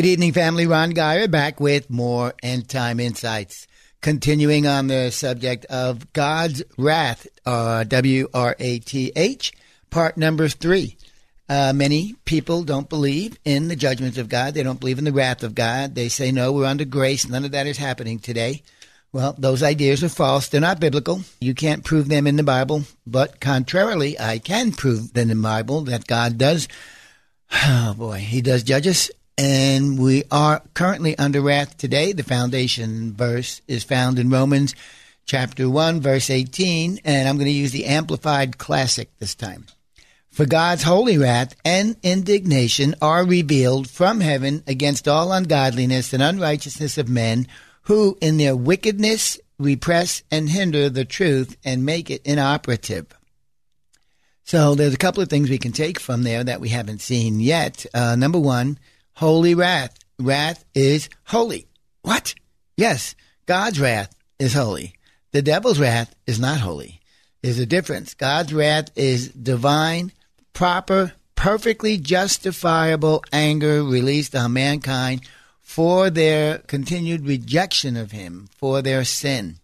Good evening, family. Ron Geyer back with more end time insights. Continuing on the subject of God's wrath, uh, W R A T H, part number three. Uh, many people don't believe in the judgments of God. They don't believe in the wrath of God. They say, no, we're under grace. None of that is happening today. Well, those ideas are false. They're not biblical. You can't prove them in the Bible. But contrarily, I can prove them in the Bible that God does, oh boy, He does judge us and we are currently under wrath today. The foundation verse is found in Romans chapter 1, verse 18, and I'm going to use the Amplified Classic this time. For God's holy wrath and indignation are revealed from heaven against all ungodliness and unrighteousness of men who, in their wickedness, repress and hinder the truth and make it inoperative. So there's a couple of things we can take from there that we haven't seen yet. Uh, number one, holy wrath. Wrath is holy. What? Yes, God's wrath is holy. The devil's wrath is not holy. There's a difference. God's wrath is divine, proper, perfectly justifiable anger released on mankind for their continued rejection of him, for their sin.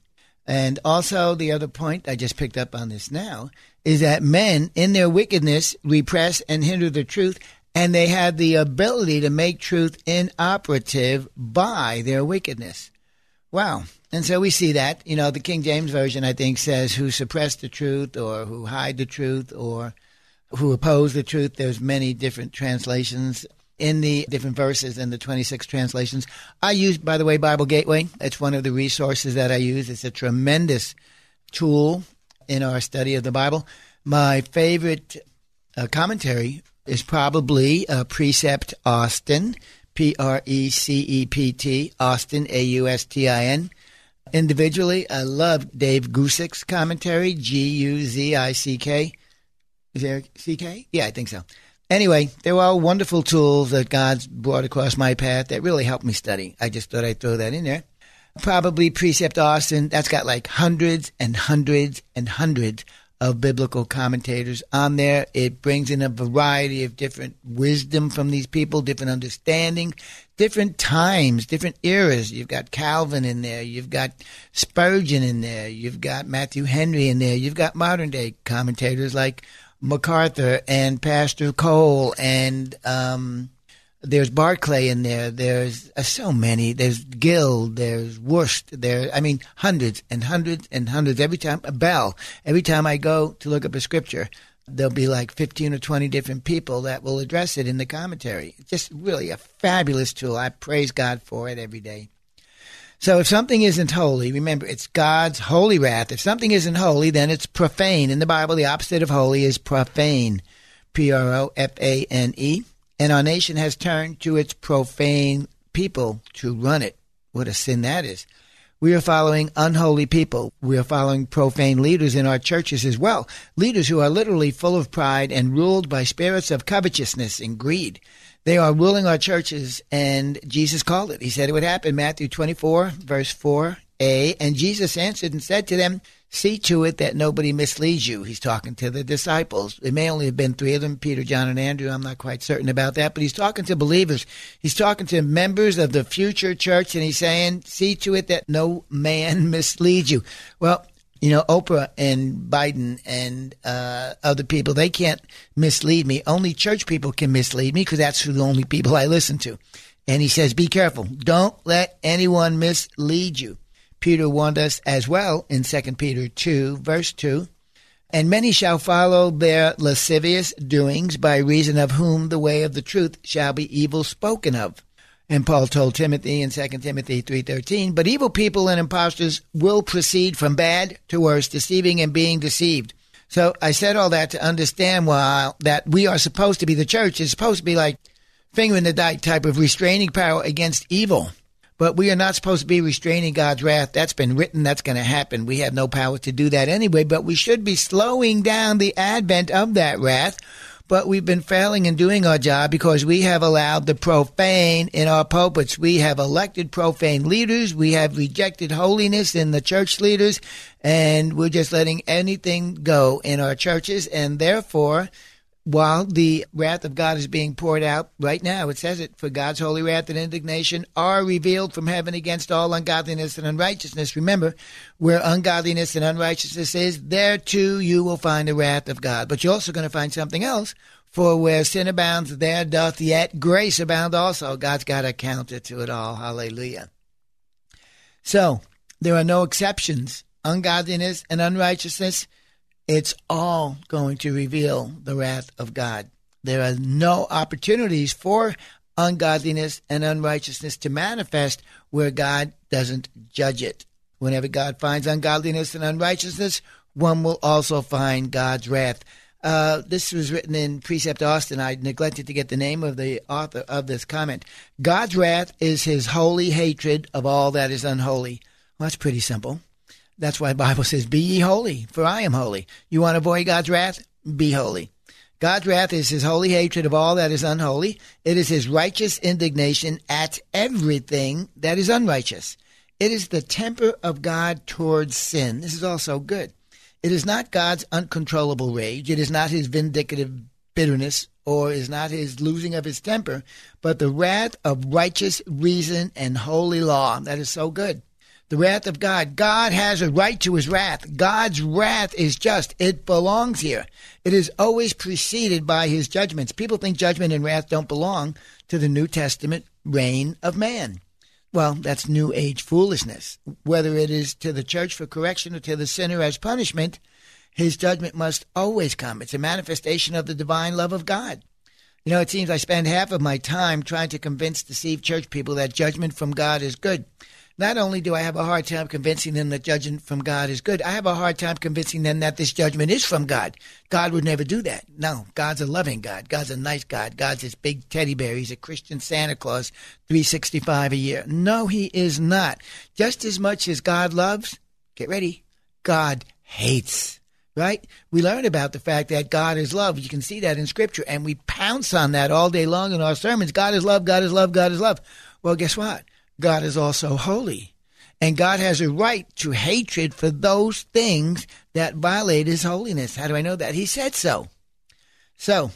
And also, the other point, I just picked up on this now, is that men, in their wickedness, repress and hinder the truth and they had the ability to make truth inoperative by their wickedness. Wow. And so we see that. You know, the King James Version, I think, says who suppress the truth or who hide the truth or who oppose the truth. There's many different translations in the different verses in the 26 translations. I use, by the way, Bible Gateway. It's one of the resources that I use. It's a tremendous tool in our study of the Bible. My favorite uh, commentary is probably uh, Precept Austin, P R E C E P T, Austin, A U S T I N. Individually, I love Dave Guzik's commentary, G U Z I C K. Is there C K? Yeah, I think so. Anyway, they were all wonderful tools that God's brought across my path that really helped me study. I just thought I'd throw that in there. Probably Precept Austin, that's got like hundreds and hundreds and hundreds of biblical commentators on there. It brings in a variety of different wisdom from these people, different understanding, different times, different eras. You've got Calvin in there, you've got Spurgeon in there, you've got Matthew Henry in there, you've got modern day commentators like MacArthur and Pastor Cole and um, there's Barclay in there. There's uh, so many. There's Gill. There's Wuest. There, I mean, hundreds and hundreds and hundreds. Every time a bell. Every time I go to look up a scripture, there'll be like fifteen or twenty different people that will address it in the commentary. Just really a fabulous tool. I praise God for it every day. So if something isn't holy, remember it's God's holy wrath. If something isn't holy, then it's profane. In the Bible, the opposite of holy is profane. P R O F A N E and our nation has turned to its profane people to run it. What a sin that is. We are following unholy people. We are following profane leaders in our churches as well. Leaders who are literally full of pride and ruled by spirits of covetousness and greed. They are ruling our churches, and Jesus called it. He said it would happen. Matthew 24, verse 4a. And Jesus answered and said to them, See to it that nobody misleads you. He's talking to the disciples. It may only have been three of them Peter, John, and Andrew. I'm not quite certain about that, but he's talking to believers. He's talking to members of the future church, and he's saying, See to it that no man misleads you. Well, You know, Oprah and Biden and uh, other people, they can't mislead me. Only church people can mislead me because that's the only people I listen to. And he says, be careful. Don't let anyone mislead you. Peter warned us as well in 2 Peter 2, verse 2. And many shall follow their lascivious doings, by reason of whom the way of the truth shall be evil spoken of. And Paul told Timothy in 2 Timothy 3:13, "But evil people and impostors will proceed from bad to worse, deceiving and being deceived." So I said all that to understand why that we are supposed to be the church is supposed to be like finger in the dike type of restraining power against evil. But we are not supposed to be restraining God's wrath. That's been written. That's going to happen. We have no power to do that anyway, but we should be slowing down the advent of that wrath. But we've been failing in doing our job because we have allowed the profane in our pulpits. We have elected profane leaders. We have rejected holiness in the church leaders and we're just letting anything go in our churches. And therefore, while the wrath of God is being poured out right now. It says it, for God's holy wrath and indignation are revealed from heaven against all ungodliness and unrighteousness. Remember, where ungodliness and unrighteousness is, there too you will find the wrath of God. But you're also going to find something else. For where sin abounds, there doth yet grace abound also. God's got a counter to it all. Hallelujah. So, there are no exceptions. Ungodliness and unrighteousness it's all going to reveal the wrath of God. There are no opportunities for ungodliness and unrighteousness to manifest where God doesn't judge it. Whenever God finds ungodliness and unrighteousness, one will also find God's wrath. Uh, this was written in Precept Austin. I neglected to get the name of the author of this comment. God's wrath is his holy hatred of all that is unholy. Well, that's pretty simple. That's why Bible says, Be ye holy, for I am holy. You want to avoid God's wrath? Be holy. God's wrath is his holy hatred of all that is unholy. It is his righteous indignation at everything that is unrighteous. It is the temper of God towards sin. This is also good. It is not God's uncontrollable rage. It is not his vindicative bitterness or is not his losing of his temper, but the wrath of righteous reason and holy law. That is so good the wrath of God. God has a right to his wrath. God's wrath is just. It belongs here. It is always preceded by his judgments. People think judgment and wrath don't belong to the New Testament reign of man. Well, that's New Age foolishness. Whether it is to the church for correction or to the sinner as punishment, his judgment must always come. It's a manifestation of the divine love of God. You know, it seems I spend half of my time trying to convince deceived church people that judgment from God is good. Not only do I have a hard time convincing them that judgment from God is good, I have a hard time convincing them that this judgment is from God. God would never do that. No, God's a loving God. God's a nice God. God's this big teddy bear. He's a Christian Santa Claus, 365 a year. No, he is not. Just as much as God loves, get ready, God hates right? We learn about the fact that God is love. You can see that in Scripture, and we pounce on that all day long in our sermons. God is love, God is love, God is love. Well, guess what? God is also holy. And God has a right to hatred for those things that violate his holiness. How do I know that? He said so. So,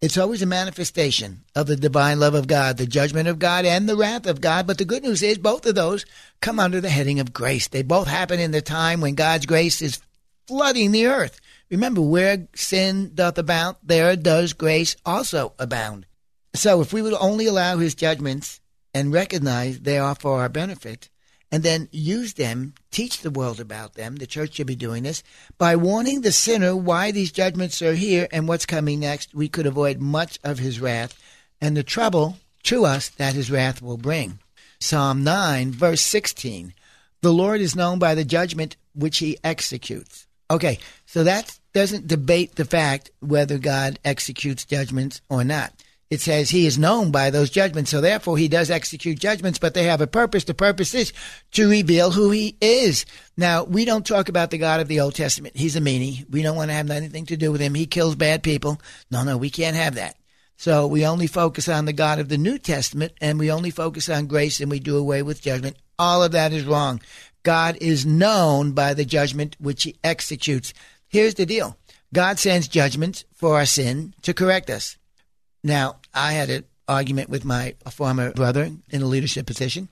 it's always a manifestation of the divine love of God, the judgment of God, and the wrath of God. But the good news is both of those come under the heading of grace. They both happen in the time when God's grace is flooding the earth. Remember, where sin doth abound, there does grace also abound. So if we would only allow his judgments and recognize they are for our benefit, and then use them, teach the world about them. The church should be doing this by warning the sinner why these judgments are here and what's coming next. We could avoid much of his wrath and the trouble to us that his wrath will bring. Psalm 9, verse 16 The Lord is known by the judgment which he executes. Okay, so that doesn't debate the fact whether God executes judgments or not it says he is known by those judgments. So therefore he does execute judgments, but they have a purpose. The purpose is to reveal who he is. Now, we don't talk about the God of the Old Testament. He's a meanie. We don't want to have anything to do with him. He kills bad people. No, no, we can't have that. So we only focus on the God of the New Testament and we only focus on grace and we do away with judgment. All of that is wrong. God is known by the judgment which he executes. Here's the deal. God sends judgments for our sin to correct us. Now, I had an argument with my former brother in a leadership position,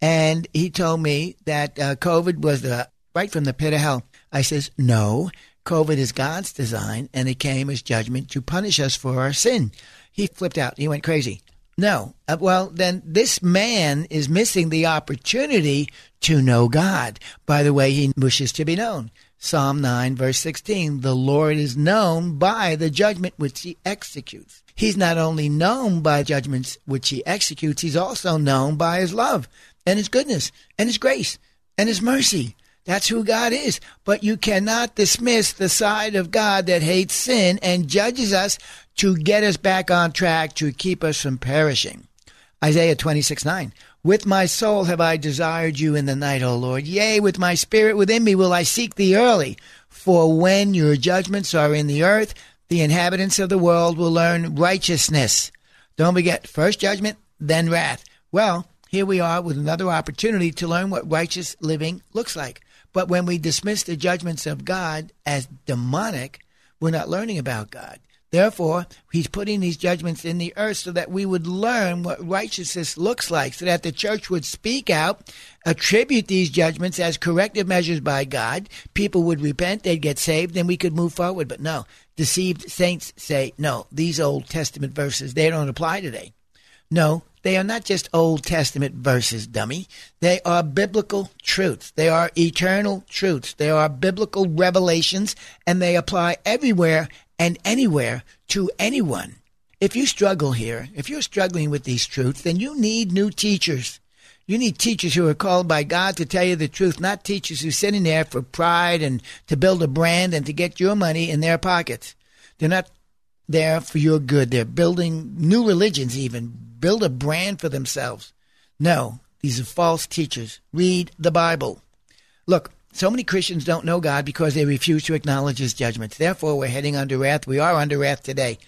and he told me that uh, COVID was the right from the pit of hell. I says, no, COVID is God's design and it came as judgment to punish us for our sin. He flipped out. He went crazy. No. Uh, well, then this man is missing the opportunity to know God by the way he wishes to be known. Psalm 9, verse 16 The Lord is known by the judgment which he executes. He's not only known by judgments which he executes, he's also known by his love and his goodness and his grace and his mercy. That's who God is. But you cannot dismiss the side of God that hates sin and judges us to get us back on track to keep us from perishing. Isaiah 26 9. With my soul have I desired you in the night, O Lord. Yea, with my spirit within me will I seek thee early. For when your judgments are in the earth, the inhabitants of the world will learn righteousness. Don't forget, first judgment, then wrath. Well, here we are with another opportunity to learn what righteous living looks like. But when we dismiss the judgments of God as demonic, we're not learning about God. Therefore, he's putting these judgments in the earth so that we would learn what righteousness looks like, so that the church would speak out, attribute these judgments as corrective measures by God. People would repent, they'd get saved, and we could move forward. But no, deceived saints say, no, these Old Testament verses, they don't apply today. No, they are not just Old Testament verses, dummy. They are biblical truths. They are eternal truths. They are biblical revelations, and they apply everywhere and anywhere to anyone. If you struggle here, if you're struggling with these truths, then you need new teachers. You need teachers who are called by God to tell you the truth, not teachers who are sitting there for pride and to build a brand and to get your money in their pockets. They're not there for your good. They're building new religions, even build a brand for themselves. No, these are false teachers. Read the Bible. Look, so many Christians don't know God because they refuse to acknowledge his judgments. Therefore, we're heading under wrath. We are under wrath today.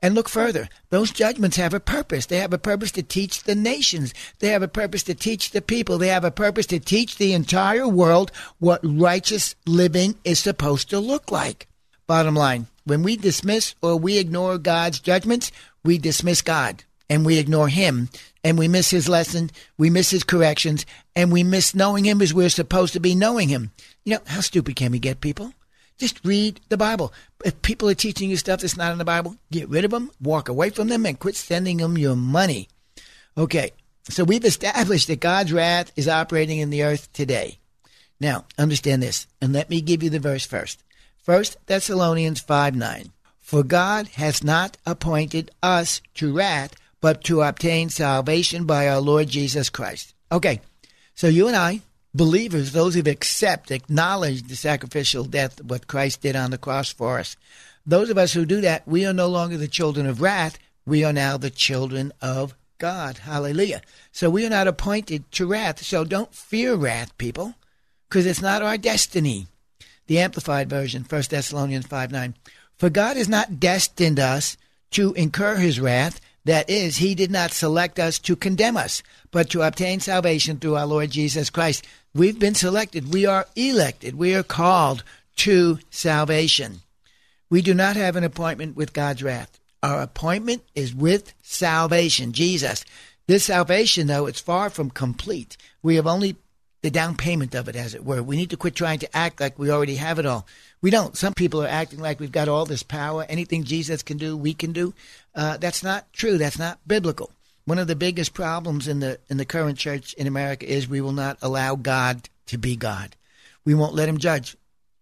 And look further. Those judgments have a purpose. They have a purpose to teach the nations. They have a purpose to teach the people. They have a purpose to teach the entire world what righteous living is supposed to look like. Bottom line, when we dismiss or we ignore God's judgments, we dismiss God and we ignore him and we miss his lesson, we miss his corrections, and we miss knowing him as we're supposed to be knowing him. You know, how stupid can we get people? Just read the Bible. If people are teaching you stuff that's not in the Bible, get rid of them, walk away from them, and quit sending them your money. Okay, so we've established that God's wrath is operating in the earth today. Now, understand this, and let me give you the verse first. First Thessalonians 5 9. For God has not appointed us to wrath, but to obtain salvation by our Lord Jesus Christ. Okay, so you and I, believers, those who've accepted, acknowledged the sacrificial death, what Christ did on the cross for us, those of us who do that, we are no longer the children of wrath. We are now the children of God. Hallelujah. So we are not appointed to wrath. So don't fear wrath, people, because it's not our destiny. The Amplified Version, 1 Thessalonians 5 9. For God has not destined us to incur his wrath, that is, he did not select us to condemn us, but to obtain salvation through our Lord Jesus Christ. We've been selected. We are elected. We are called to salvation. We do not have an appointment with God's wrath. Our appointment is with salvation, Jesus. This salvation, though, it's far from complete. We have only the down payment of it, as it were. We need to quit trying to act like we already have it all. We don't. Some people are acting like we've got all this power. Anything Jesus can do, we can do. Uh, that's not true. That's not biblical. One of the biggest problems in the in the current church in America is we will not allow God to be God. We won't let Him judge.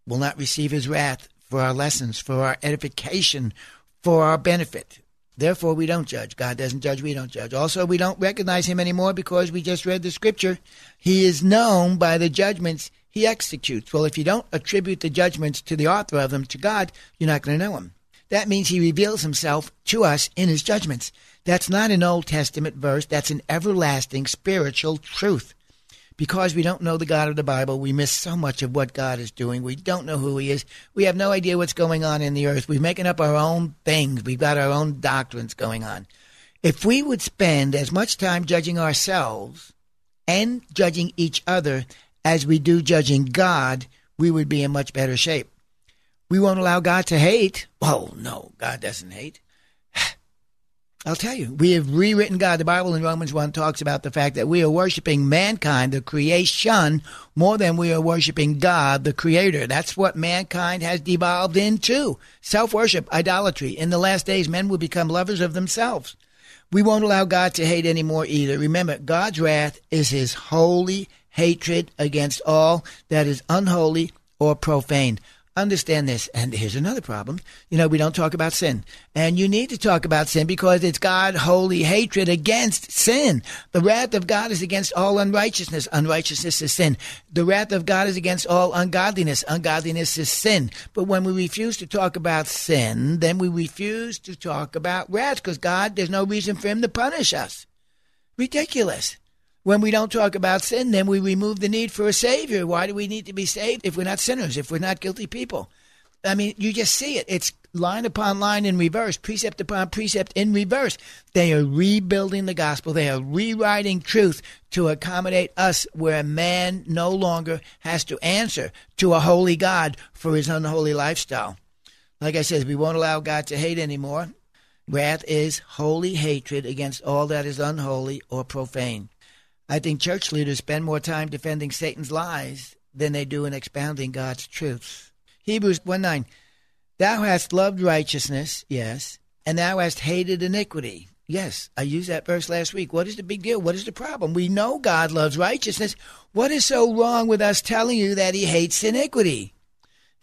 We'll not receive His wrath for our lessons, for our edification, for our benefit. Therefore, we don't judge. God doesn't judge. We don't judge. Also, we don't recognize him anymore because we just read the scripture. He is known by the judgments he executes. Well, if you don't attribute the judgments to the author of them to God, you're not going to know him. That means he reveals himself to us in his judgments. That's not an Old Testament verse. That's an everlasting spiritual truth. Because we don't know the God of the Bible, we miss so much of what God is doing. We don't know who He is. We have no idea what's going on in the earth. We're making up our own things. We've got our own doctrines going on. If we would spend as much time judging ourselves and judging each other as we do judging God, we would be in much better shape. We won't allow God to hate. Oh, no, God doesn't hate. I'll tell you, we have rewritten God. The Bible in Romans 1 talks about the fact that we are worshiping mankind, the creation, more than we are worshiping God, the creator. That's what mankind has devolved into. Self worship, idolatry. In the last days, men will become lovers of themselves. We won't allow God to hate anymore either. Remember, God's wrath is his holy hatred against all that is unholy or profane. Understand this. And here's another problem. You know, we don't talk about sin. And you need to talk about sin because it's God's holy hatred against sin. The wrath of God is against all unrighteousness. Unrighteousness is sin. The wrath of God is against all ungodliness. Ungodliness is sin. But when we refuse to talk about sin, then we refuse to talk about wrath because God, there's no reason for him to punish us. Ridiculous. When we don't talk about sin, then we remove the need for a Savior. Why do we need to be saved if we're not sinners, if we're not guilty people? I mean, you just see it. It's line upon line in reverse, precept upon precept in reverse. They are rebuilding the gospel. They are rewriting truth to accommodate us where man no longer has to answer to a holy God for his unholy lifestyle. Like I said, we won't allow God to hate anymore. Wrath is holy hatred against all that is unholy or profane. I think church leaders spend more time defending Satan's lies than they do in expounding God's truths. Hebrews 1 9. Thou hast loved righteousness, yes, and thou hast hated iniquity. Yes, I used that verse last week. What is the big deal? What is the problem? We know God loves righteousness. What is so wrong with us telling you that he hates iniquity?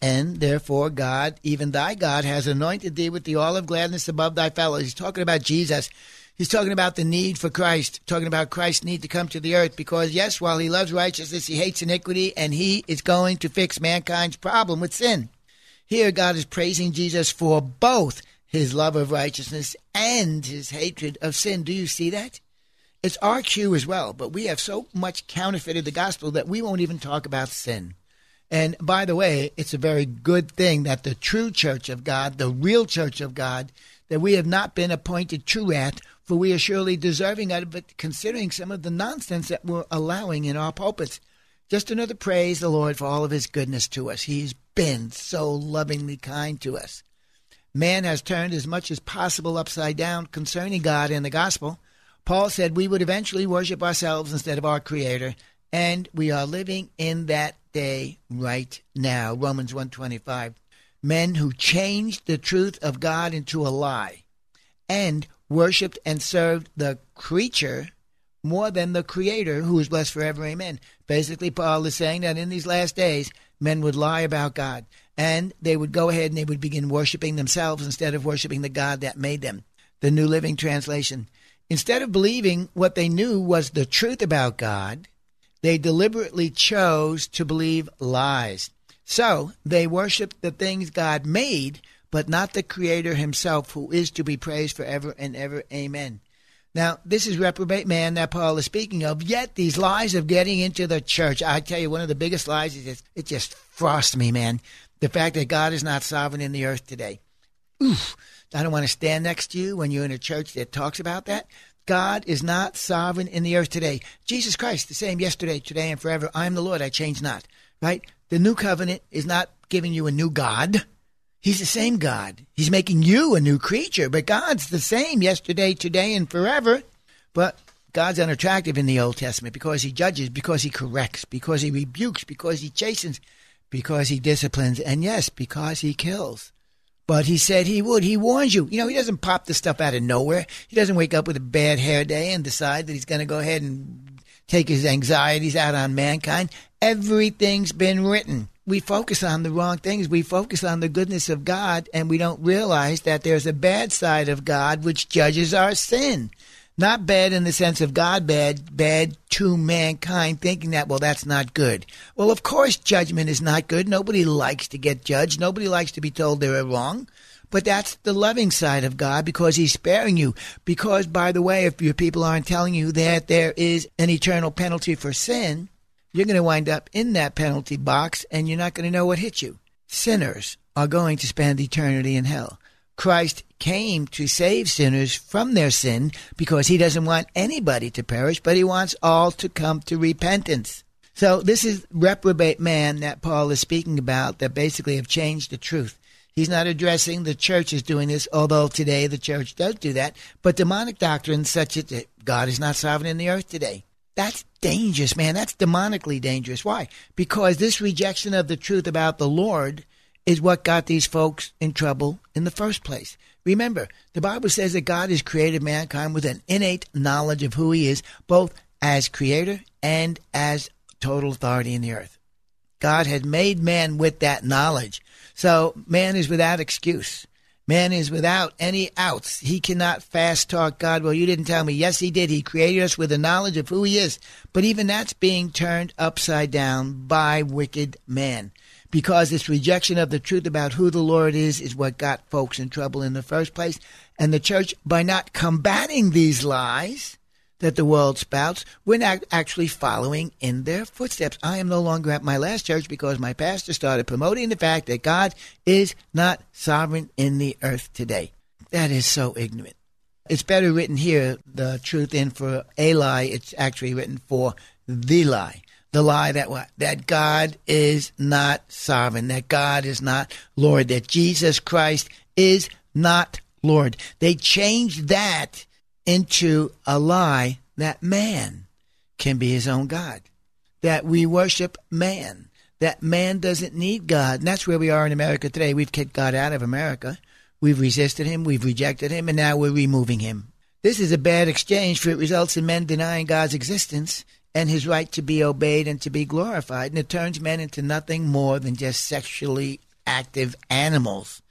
And therefore, God, even thy God, has anointed thee with the oil of gladness above thy fellows. He's talking about Jesus. He's talking about the need for Christ, talking about Christ's need to come to the earth because, yes, while he loves righteousness, he hates iniquity, and he is going to fix mankind's problem with sin. Here, God is praising Jesus for both his love of righteousness and his hatred of sin. Do you see that? It's our cue as well, but we have so much counterfeited the gospel that we won't even talk about sin. And by the way, it's a very good thing that the true church of God, the real church of God, that we have not been appointed true at for we are surely deserving of it, considering some of the nonsense that we're allowing in our pulpits. Just another praise the Lord for all of his goodness to us. He's been so lovingly kind to us. Man has turned as much as possible upside down concerning God and the gospel. Paul said we would eventually worship ourselves instead of our Creator, and we are living in that day right now. Romans 125. Men who changed the truth of God into a lie and worshipped and served the creature more than the creator who is blessed forever. Amen. Basically, Paul is saying that in these last days, men would lie about God and they would go ahead and they would begin worshiping themselves instead of worshiping the God that made them. The New Living Translation. Instead of believing what they knew was the truth about God, they deliberately chose to believe lies. So they worshiped the things God made but not the Creator himself, who is to be praised forever and ever. Amen. Now, this is reprobate man that Paul is speaking of. Yet these lies of getting into the church, I tell you, one of the biggest lies is just, it just frosts me, man. The fact that God is not sovereign in the earth today. Oof. I don't want to stand next to you when you're in a church that talks about that. God is not sovereign in the earth today. Jesus Christ, the same yesterday, today, and forever. I am the Lord, I change not. Right? The new covenant is not giving you a new God. He's the same God. He's making you a new creature, but God's the same yesterday, today, and forever. But God's unattractive in the Old Testament because he judges, because he corrects, because he rebukes, because he chastens, because he disciplines, and yes, because he kills. But he said he would. He warns you. You know, he doesn't pop the stuff out of nowhere. He doesn't wake up with a bad hair day and decide that he's going to go ahead and take his anxieties out on mankind. Everything's been written we focus on the wrong things. We focus on the goodness of God, and we don't realize that there's a bad side of God which judges our sin. Not bad in the sense of God bad, bad to mankind, thinking that, well, that's not good. Well, of course, judgment is not good. Nobody likes to get judged. Nobody likes to be told they're wrong. But that's the loving side of God because He's sparing you. Because, by the way, if your people aren't telling you that there is an eternal penalty for sin, you're going to wind up in that penalty box and you're not going to know what hit you. Sinners are going to spend eternity in hell. Christ came to save sinners from their sin because he doesn't want anybody to perish, but he wants all to come to repentance. So this is reprobate man that Paul is speaking about that basically have changed the truth. He's not addressing the church is doing this, although today the church does do that. But demonic doctrines such as that God is not sovereign in the earth today, that's dangerous, man. That's demonically dangerous. Why? Because this rejection of the truth about the Lord is what got these folks in trouble in the first place. Remember, the Bible says that God has created mankind with an innate knowledge of who he is, both as creator and as total authority in the earth. God had made man with that knowledge. So man is without excuse. Man is without any outs. He cannot fast talk God. Well, you didn't tell me. Yes, he did. He created us with a knowledge of who he is. But even that's being turned upside down by wicked man. Because this rejection of the truth about who the Lord is is what got folks in trouble in the first place. And the church, by not combating these lies, that the world spouts, we're not actually following in their footsteps. I am no longer at my last church because my pastor started promoting the fact that God is not sovereign in the earth today. That is so ignorant. It's better written here, the truth in for a lie. It's actually written for the lie. The lie that what? That God is not sovereign, that God is not Lord, that Jesus Christ is not Lord. They changed that into a lie that man can be his own God, that we worship man, that man doesn't need God. And that's where we are in America today. We've kicked God out of America. We've resisted him, we've rejected him, and now we're removing him. This is a bad exchange, for it results in men denying God's existence and his right to be obeyed and to be glorified, and it turns men into nothing more than just sexually active animals.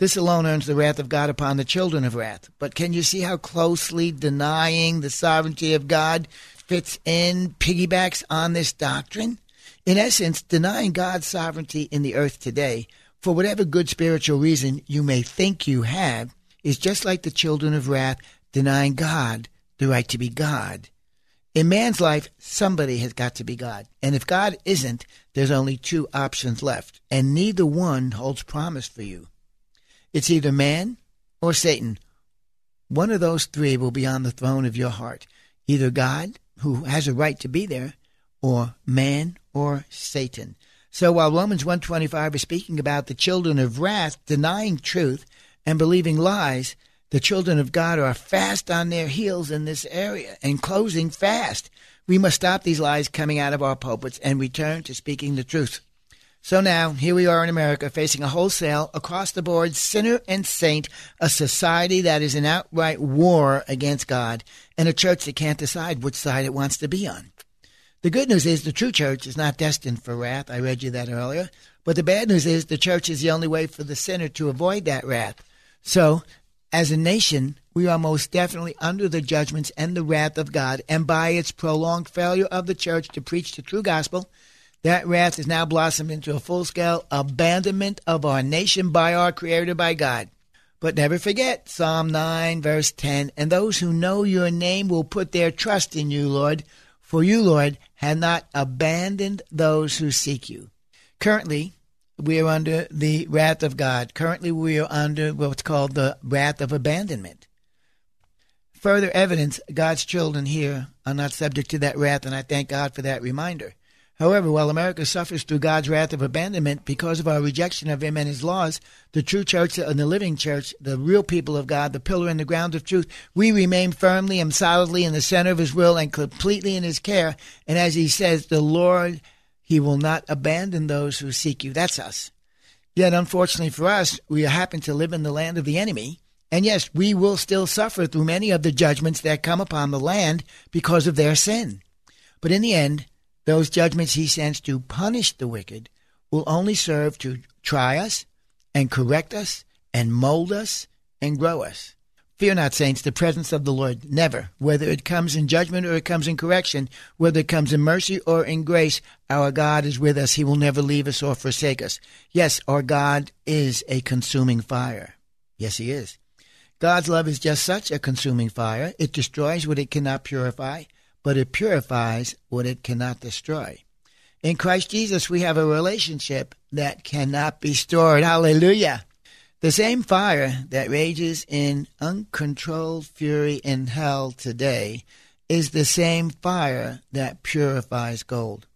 This alone earns the wrath of God upon the children of wrath. But can you see how closely denying the sovereignty of God fits in, piggybacks on this doctrine? In essence, denying God's sovereignty in the earth today, for whatever good spiritual reason you may think you have, is just like the children of wrath denying God the right to be God. In man's life, somebody has got to be God. And if God isn't, there's only two options left, and neither one holds promise for you. It's either man or Satan. One of those three will be on the throne of your heart. Either God, who has a right to be there, or man or Satan. So while Romans 125 is speaking about the children of wrath denying truth and believing lies, the children of God are fast on their heels in this area and closing fast. We must stop these lies coming out of our pulpits and return to speaking the truth. So now, here we are in America facing a wholesale, across the board, sinner and saint, a society that is in outright war against God, and a church that can't decide which side it wants to be on. The good news is the true church is not destined for wrath. I read you that earlier. But the bad news is the church is the only way for the sinner to avoid that wrath. So, as a nation, we are most definitely under the judgments and the wrath of God, and by its prolonged failure of the church to preach the true gospel, that wrath has now blossomed into a full scale abandonment of our nation by our Creator, by God. But never forget Psalm 9, verse 10 And those who know your name will put their trust in you, Lord, for you, Lord, have not abandoned those who seek you. Currently, we are under the wrath of God. Currently, we are under what's called the wrath of abandonment. Further evidence God's children here are not subject to that wrath, and I thank God for that reminder. However, while America suffers through God's wrath of abandonment because of our rejection of Him and His laws, the true church and the living church, the real people of God, the pillar and the ground of truth, we remain firmly and solidly in the center of His will and completely in His care. And as He says, the Lord, He will not abandon those who seek you. That's us. Yet, unfortunately for us, we happen to live in the land of the enemy. And yes, we will still suffer through many of the judgments that come upon the land because of their sin. But in the end, those judgments he sends to punish the wicked will only serve to try us and correct us and mold us and grow us. Fear not, saints, the presence of the Lord. Never. Whether it comes in judgment or it comes in correction, whether it comes in mercy or in grace, our God is with us. He will never leave us or forsake us. Yes, our God is a consuming fire. Yes, He is. God's love is just such a consuming fire. It destroys what it cannot purify but it purifies what it cannot destroy. In Christ Jesus, we have a relationship that cannot be stored. Hallelujah. The same fire that rages in uncontrolled fury in hell today is the same fire that purifies gold.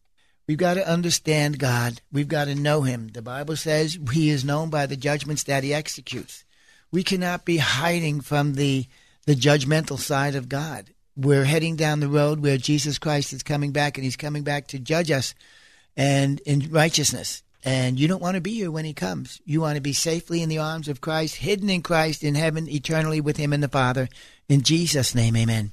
We've got to understand God. We've got to know Him. The Bible says He is known by the judgments that He executes. We cannot be hiding from the the judgmental side of God. We're heading down the road where Jesus Christ is coming back, and He's coming back to judge us and in righteousness. And you don't want to be here when He comes. You want to be safely in the arms of Christ, hidden in Christ in heaven, eternally with Him and the Father. In Jesus' name, Amen.